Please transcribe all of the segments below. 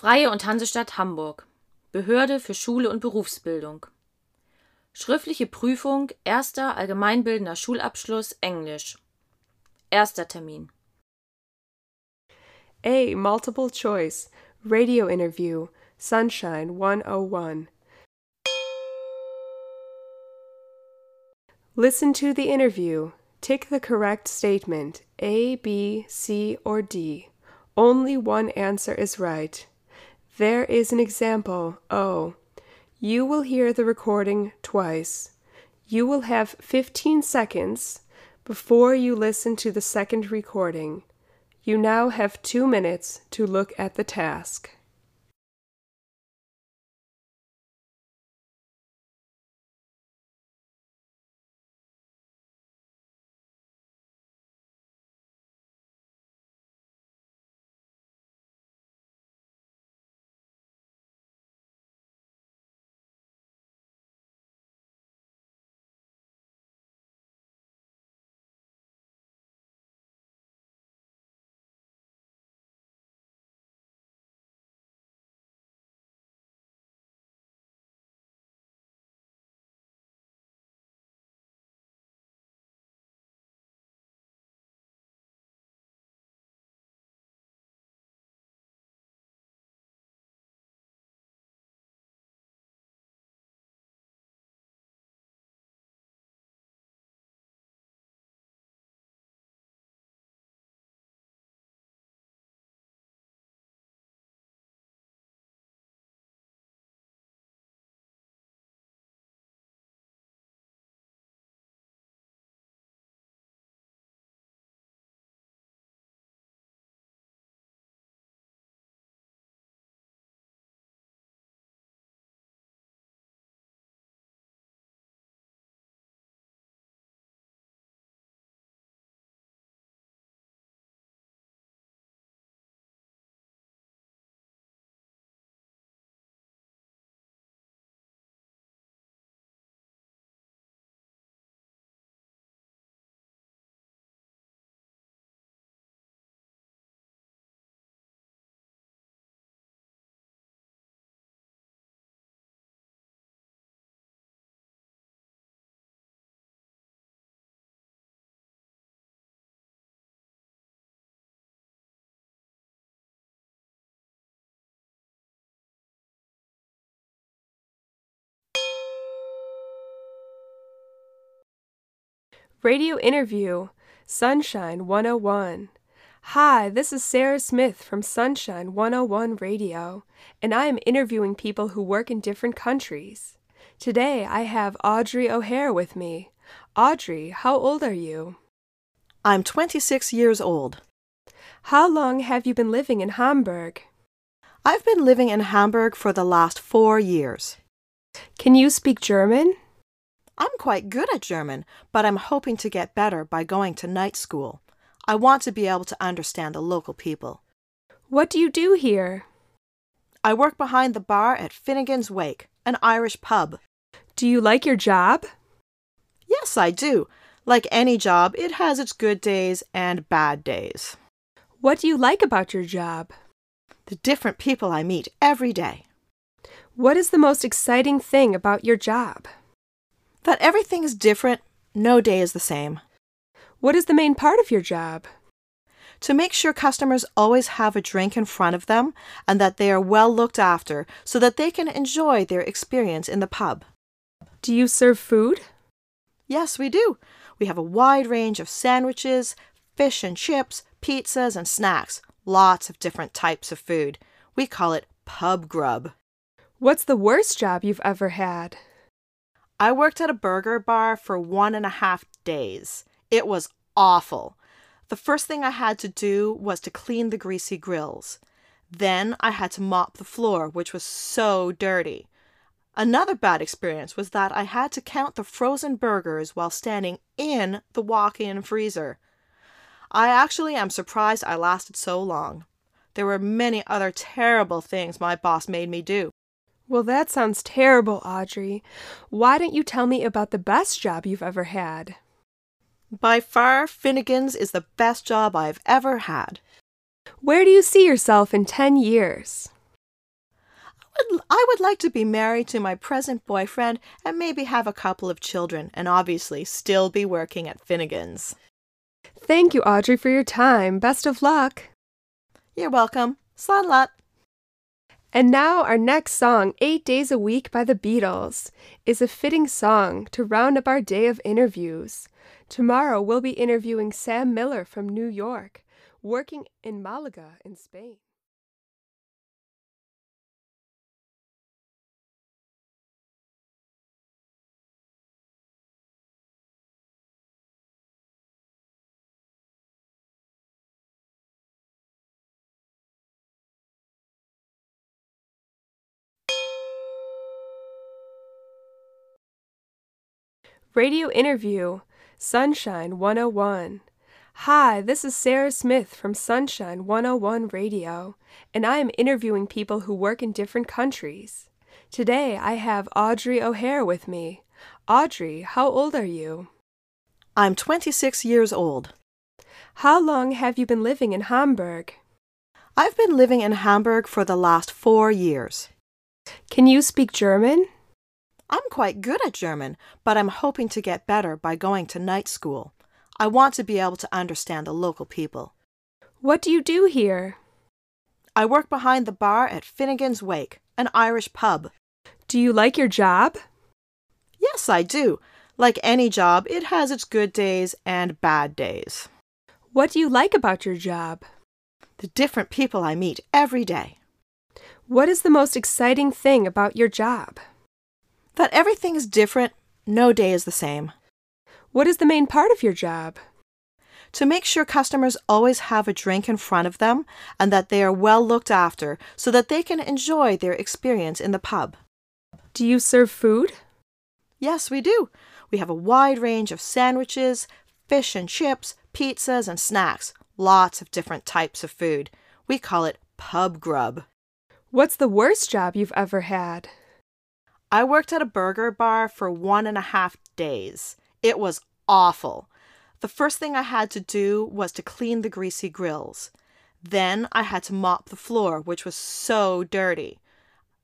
Freie und Hansestadt Hamburg. Behörde für Schule und Berufsbildung. Schriftliche Prüfung Erster allgemeinbildender Schulabschluss Englisch. Erster Termin. A. Multiple choice. Radio interview. Sunshine 101. Listen to the interview. Tick the correct statement A, B, C, or D. Only one answer is right. There is an example oh. You will hear the recording twice. You will have 15 seconds before you listen to the second recording. You now have two minutes to look at the task. Radio interview Sunshine 101. Hi, this is Sarah Smith from Sunshine 101 Radio, and I am interviewing people who work in different countries. Today I have Audrey O'Hare with me. Audrey, how old are you? I'm 26 years old. How long have you been living in Hamburg? I've been living in Hamburg for the last four years. Can you speak German? I'm quite good at German, but I'm hoping to get better by going to night school. I want to be able to understand the local people. What do you do here? I work behind the bar at Finnegan's Wake, an Irish pub. Do you like your job? Yes, I do. Like any job, it has its good days and bad days. What do you like about your job? The different people I meet every day. What is the most exciting thing about your job? That everything is different, no day is the same. What is the main part of your job? To make sure customers always have a drink in front of them and that they are well looked after so that they can enjoy their experience in the pub. Do you serve food? Yes, we do. We have a wide range of sandwiches, fish and chips, pizzas, and snacks. Lots of different types of food. We call it pub grub. What's the worst job you've ever had? I worked at a burger bar for one and a half days. It was awful. The first thing I had to do was to clean the greasy grills. Then I had to mop the floor, which was so dirty. Another bad experience was that I had to count the frozen burgers while standing in the walk in freezer. I actually am surprised I lasted so long. There were many other terrible things my boss made me do. Well, that sounds terrible, Audrey. Why don't you tell me about the best job you've ever had? By far, Finnegan's is the best job I've ever had. Where do you see yourself in 10 years? would, I would like to be married to my present boyfriend and maybe have a couple of children and obviously still be working at Finnegan's. Thank you, Audrey, for your time. Best of luck. You're welcome. Slán leat. And now, our next song, Eight Days a Week by the Beatles, is a fitting song to round up our day of interviews. Tomorrow, we'll be interviewing Sam Miller from New York, working in Malaga in Spain. Radio interview Sunshine 101. Hi, this is Sarah Smith from Sunshine 101 Radio, and I am interviewing people who work in different countries. Today I have Audrey O'Hare with me. Audrey, how old are you? I'm 26 years old. How long have you been living in Hamburg? I've been living in Hamburg for the last four years. Can you speak German? I'm quite good at German, but I'm hoping to get better by going to night school. I want to be able to understand the local people. What do you do here? I work behind the bar at Finnegan's Wake, an Irish pub. Do you like your job? Yes, I do. Like any job, it has its good days and bad days. What do you like about your job? The different people I meet every day. What is the most exciting thing about your job? That everything is different, no day is the same. What is the main part of your job? To make sure customers always have a drink in front of them and that they are well looked after so that they can enjoy their experience in the pub. Do you serve food? Yes, we do. We have a wide range of sandwiches, fish and chips, pizzas, and snacks. Lots of different types of food. We call it pub grub. What's the worst job you've ever had? I worked at a burger bar for one and a half days. It was awful. The first thing I had to do was to clean the greasy grills. Then I had to mop the floor, which was so dirty.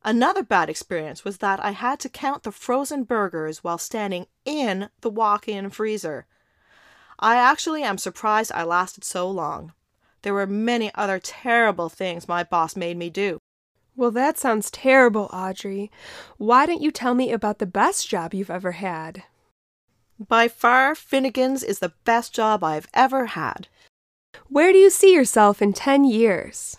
Another bad experience was that I had to count the frozen burgers while standing in the walk in freezer. I actually am surprised I lasted so long. There were many other terrible things my boss made me do. Well, that sounds terrible, Audrey. Why don't you tell me about the best job you've ever had? By far, Finnegan's is the best job I've ever had. Where do you see yourself in 10 years?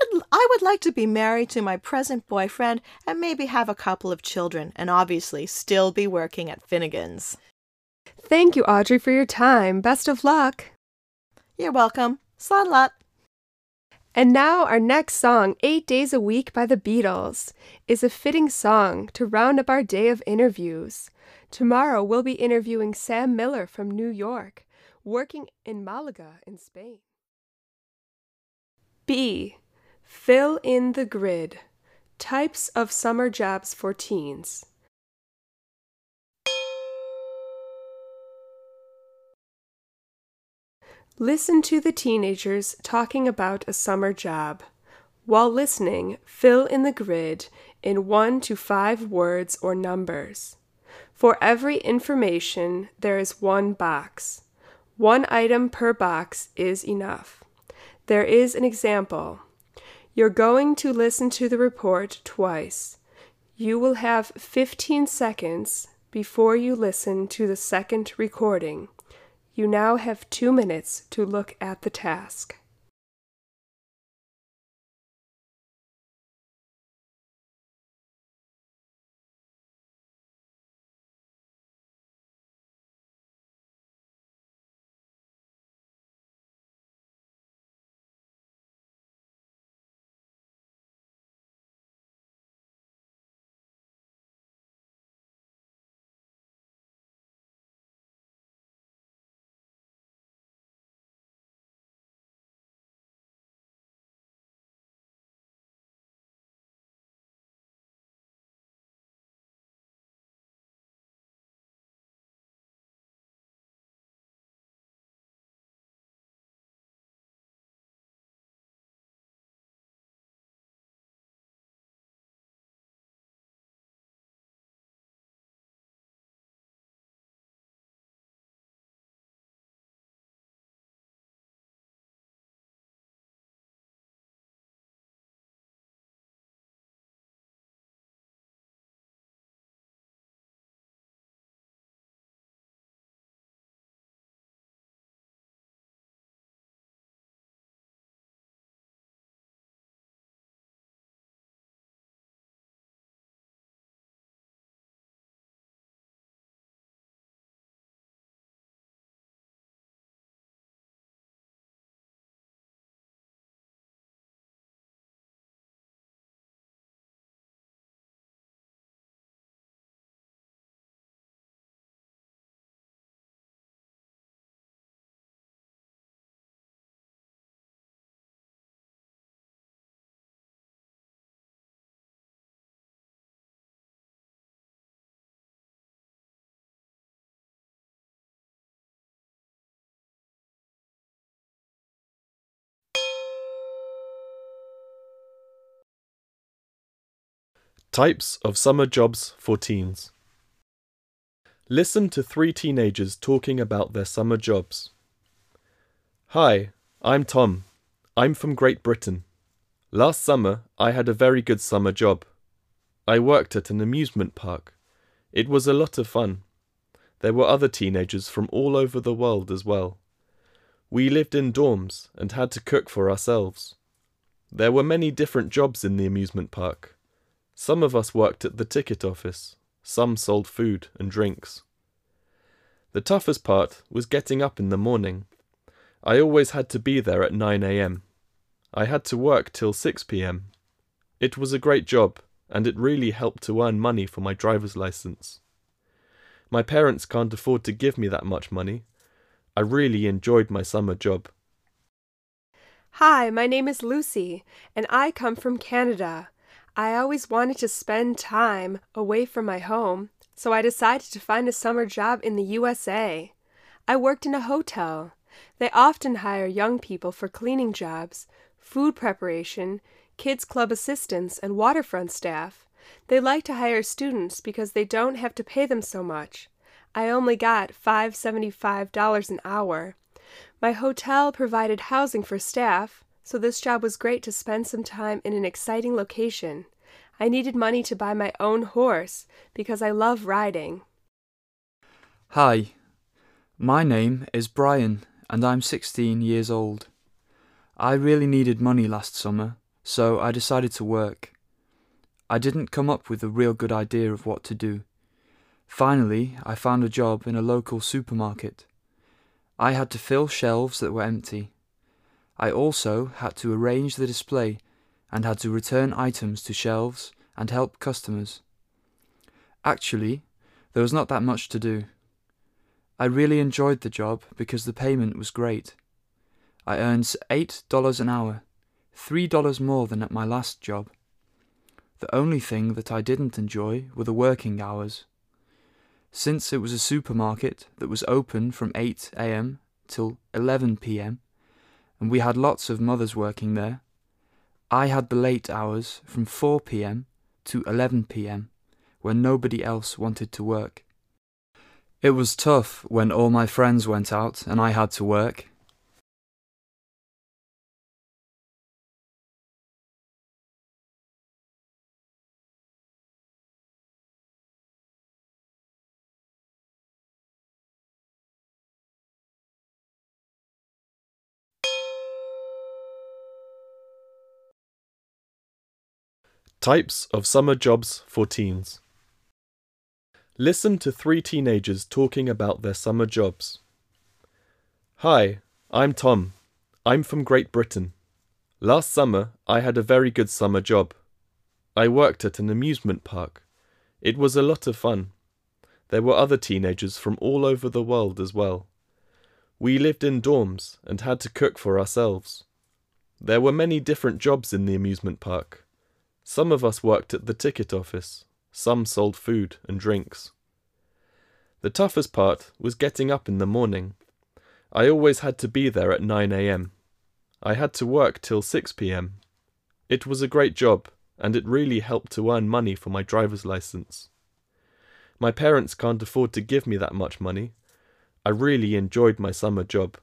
I would, I would like to be married to my present boyfriend and maybe have a couple of children and obviously still be working at Finnegan's. Thank you, Audrey, for your time. Best of luck. You're welcome. Slán leat. And now, our next song, Eight Days a Week by the Beatles, is a fitting song to round up our day of interviews. Tomorrow, we'll be interviewing Sam Miller from New York, working in Malaga in Spain. B. Fill in the grid. Types of summer jobs for teens. Listen to the teenagers talking about a summer job. While listening, fill in the grid in one to five words or numbers. For every information, there is one box. One item per box is enough. There is an example. You're going to listen to the report twice. You will have 15 seconds before you listen to the second recording. You now have two minutes to look at the task. Types of summer jobs for teens. Listen to three teenagers talking about their summer jobs. Hi, I'm Tom. I'm from Great Britain. Last summer, I had a very good summer job. I worked at an amusement park. It was a lot of fun. There were other teenagers from all over the world as well. We lived in dorms and had to cook for ourselves. There were many different jobs in the amusement park. Some of us worked at the ticket office, some sold food and drinks. The toughest part was getting up in the morning. I always had to be there at 9 a.m. I had to work till 6 p.m. It was a great job, and it really helped to earn money for my driver's license. My parents can't afford to give me that much money. I really enjoyed my summer job. Hi, my name is Lucy, and I come from Canada. I always wanted to spend time away from my home, so I decided to find a summer job in the USA. I worked in a hotel. They often hire young people for cleaning jobs, food preparation, kids club assistants, and waterfront staff. They like to hire students because they don't have to pay them so much. I only got $5.75 an hour. My hotel provided housing for staff, so this job was great to spend some time in an exciting location. I needed money to buy my own horse because I love riding. Hi, my name is Brian and I'm 16 years old. I really needed money last summer, so I decided to work. I didn't come up with a real good idea of what to do. Finally, I found a job in a local supermarket. I had to fill shelves that were empty. I also had to arrange the display and had to return items to shelves and help customers. Actually, there was not that much to do. I really enjoyed the job because the payment was great. I earned $8 an hour, $3 more than at my last job. The only thing that I didn't enjoy were the working hours. Since it was a supermarket that was open from 8 am till 11 pm, and we had lots of mothers working there. I had the late hours from 4 pm to 11 pm, when nobody else wanted to work. It was tough when all my friends went out and I had to work. Types of summer jobs for teens. Listen to three teenagers talking about their summer jobs. Hi, I'm Tom. I'm from Great Britain. Last summer, I had a very good summer job. I worked at an amusement park. It was a lot of fun. There were other teenagers from all over the world as well. We lived in dorms and had to cook for ourselves. There were many different jobs in the amusement park. Some of us worked at the ticket office, some sold food and drinks. The toughest part was getting up in the morning. I always had to be there at 9 a.m. I had to work till 6 p.m. It was a great job, and it really helped to earn money for my driver's license. My parents can't afford to give me that much money. I really enjoyed my summer job.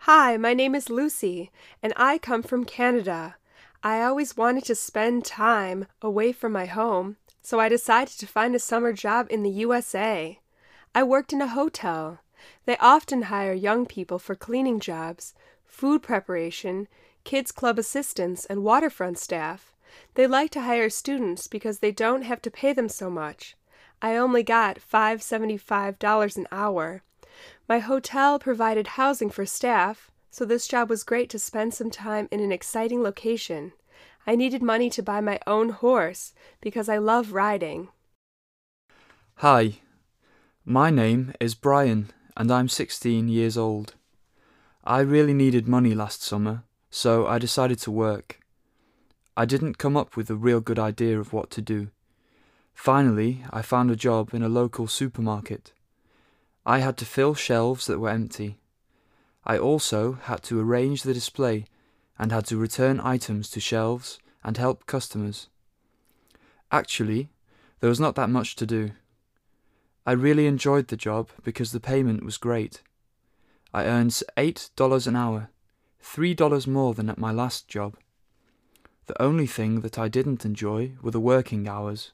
Hi, my name is Lucy, and I come from Canada. I always wanted to spend time away from my home, so I decided to find a summer job in the USA. I worked in a hotel. They often hire young people for cleaning jobs, food preparation, kids club assistants, and waterfront staff. They like to hire students because they don't have to pay them so much. I only got $5.75 an hour. My hotel provided housing for staff, so this job was great to spend some time in an exciting location. I needed money to buy my own horse because I love riding. Hi, my name is Brian and I'm 16 years old. I really needed money last summer, so I decided to work. I didn't come up with a real good idea of what to do. Finally, I found a job in a local supermarket. I had to fill shelves that were empty. I also had to arrange the display and had to return items to shelves and help customers. Actually, there was not that much to do. I really enjoyed the job because the payment was great. I earned $8 an hour, $3 more than at my last job. The only thing that I didn't enjoy were the working hours.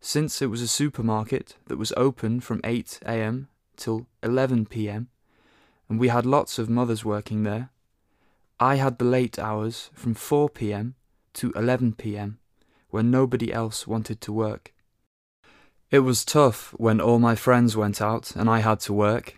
Since it was a supermarket that was open from 8 am till 11 pm, and we had lots of mothers working there, I had the late hours from 4 pm to 11 pm when nobody else wanted to work. It was tough when all my friends went out and I had to work,